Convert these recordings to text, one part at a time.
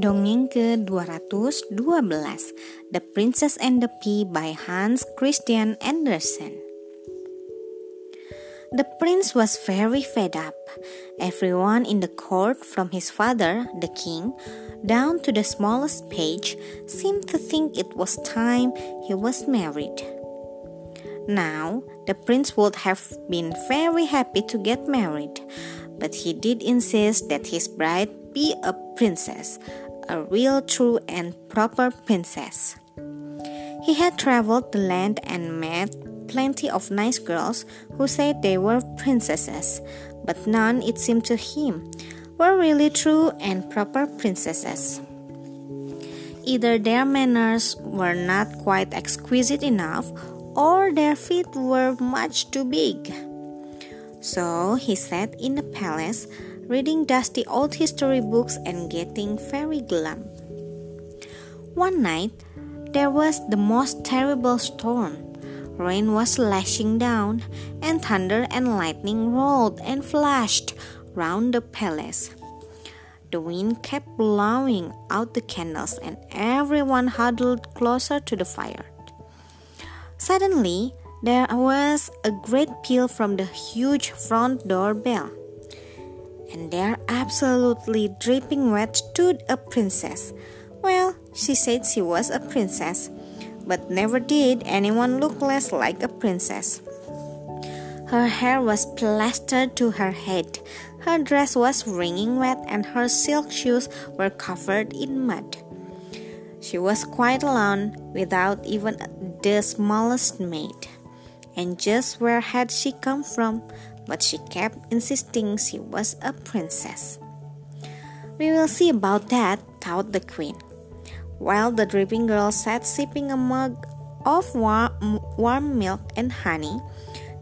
Dongeng ke-212 The Princess and the Pea by Hans Christian Andersen The prince was very fed up. Everyone in the court, from his father, the king, down to the smallest page, seemed to think it was time he was married. Now, the prince would have been very happy to get married, but he did insist that his bride be a princess, a real, true, and proper princess. He had traveled the land and met plenty of nice girls who said they were princesses, but none, it seemed to him, were really true and proper princesses. Either their manners were not quite exquisite enough, or their feet were much too big. So he sat in the palace reading dusty old history books and getting very glum. One night, there was the most terrible storm. Rain was lashing down, and thunder and lightning rolled and flashed round the palace. The wind kept blowing out the candles, and everyone huddled closer to the fire. Suddenly, there was a great peal from the huge front door bell and there, absolutely dripping wet, stood a princess. Well, she said she was a princess, but never did anyone look less like a princess. Her hair was plastered to her head, her dress was wringing wet, and her silk shoes were covered in mud. She was quite alone, without even the smallest maid. And just where had she come from? but she kept insisting she was a princess. We will see about that, thought the queen. While the dripping girl sat sipping a mug of warm, warm milk and honey,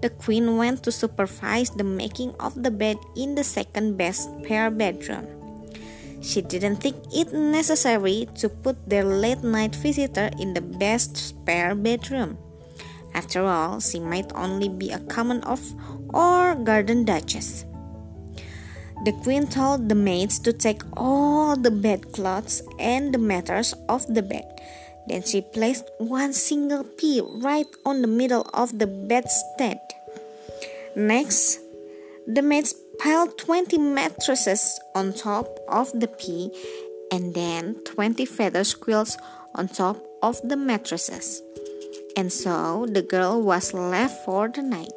the queen went to supervise the making of the bed in the second best spare bedroom. She didn't think it necessary to put their late night visitor in the best spare bedroom. After all, she might only be a common of or garden duchess. The queen told the maids to take all the bedclothes and the matters off the bed. Then she placed one single pea right on the middle of the bedstead. Next, the maids piled 20 mattresses on top of the pea and then 20 feather quilts on top of the mattresses. And so the girl was left for the night.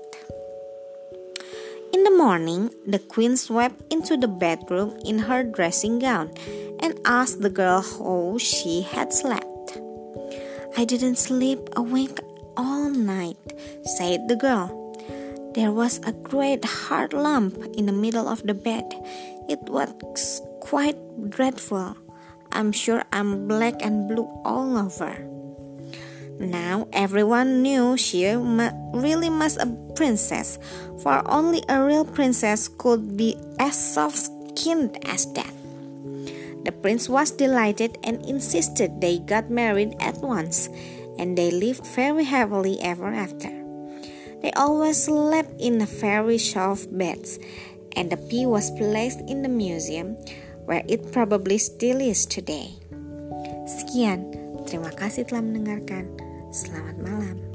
In the morning, the queen swept into the bedroom in her dressing gown and asked the girl how she had slept. I didn't sleep awake all night, said the girl. There was a great hard lump in the middle of the bed. It was quite dreadful. I'm sure I'm black and blue all over. Now everyone knew she really was a princess, for only a real princess could be as soft skinned as that. The prince was delighted and insisted they got married at once, and they lived very happily ever after. They always slept in very soft beds, and the pea was placed in the museum, where it probably still is today. Sekian, terima kasih telah mendengarkan. Selamat malam.